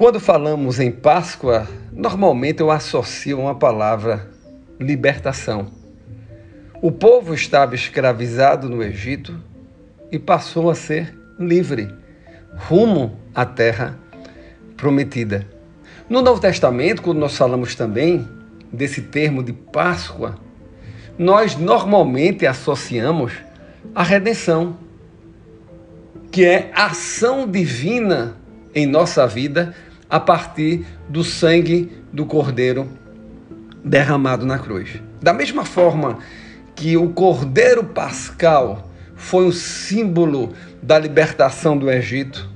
Quando falamos em Páscoa, normalmente eu associo uma palavra libertação. O povo estava escravizado no Egito e passou a ser livre, rumo à terra prometida. No Novo Testamento, quando nós falamos também desse termo de Páscoa, nós normalmente associamos a redenção, que é ação divina em nossa vida a partir do sangue do Cordeiro derramado na cruz. Da mesma forma que o Cordeiro Pascal foi o símbolo da libertação do Egito,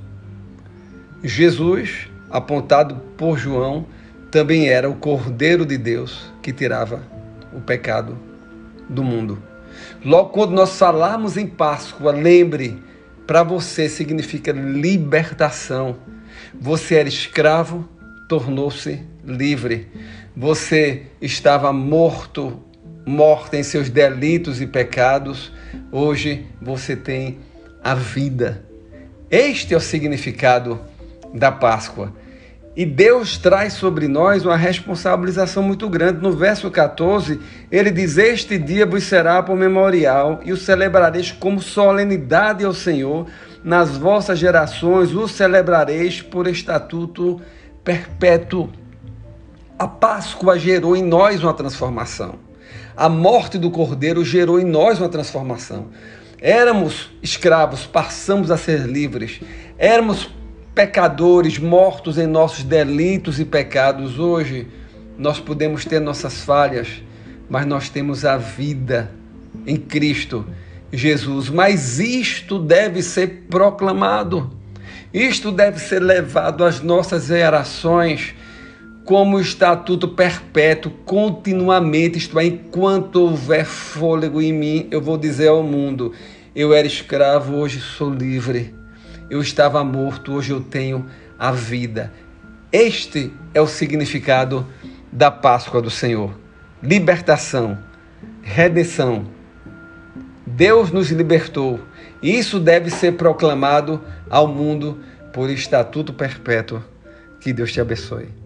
Jesus, apontado por João, também era o Cordeiro de Deus que tirava o pecado do mundo. Logo, quando nós falarmos em Páscoa, lembre, para você significa libertação você era escravo, tornou-se livre. Você estava morto, morta em seus delitos e pecados. Hoje você tem a vida. Este é o significado da Páscoa. E Deus traz sobre nós uma responsabilização muito grande. No verso 14, ele diz: Este dia vos será por memorial e o celebrareis como solenidade ao Senhor nas vossas gerações o celebrareis por estatuto perpétuo. A Páscoa gerou em nós uma transformação. A morte do Cordeiro gerou em nós uma transformação. Éramos escravos, passamos a ser livres. Éramos pecadores, mortos em nossos delitos e pecados. Hoje nós podemos ter nossas falhas, mas nós temos a vida em Cristo Jesus, mas isto deve ser proclamado, isto deve ser levado às nossas gerações como estatuto perpétuo, continuamente, isto é, enquanto houver fôlego em mim, eu vou dizer ao mundo: eu era escravo, hoje sou livre. Eu estava morto, hoje eu tenho a vida. Este é o significado da Páscoa do Senhor: libertação, redenção Deus nos libertou. Isso deve ser proclamado ao mundo por estatuto perpétuo. Que Deus te abençoe.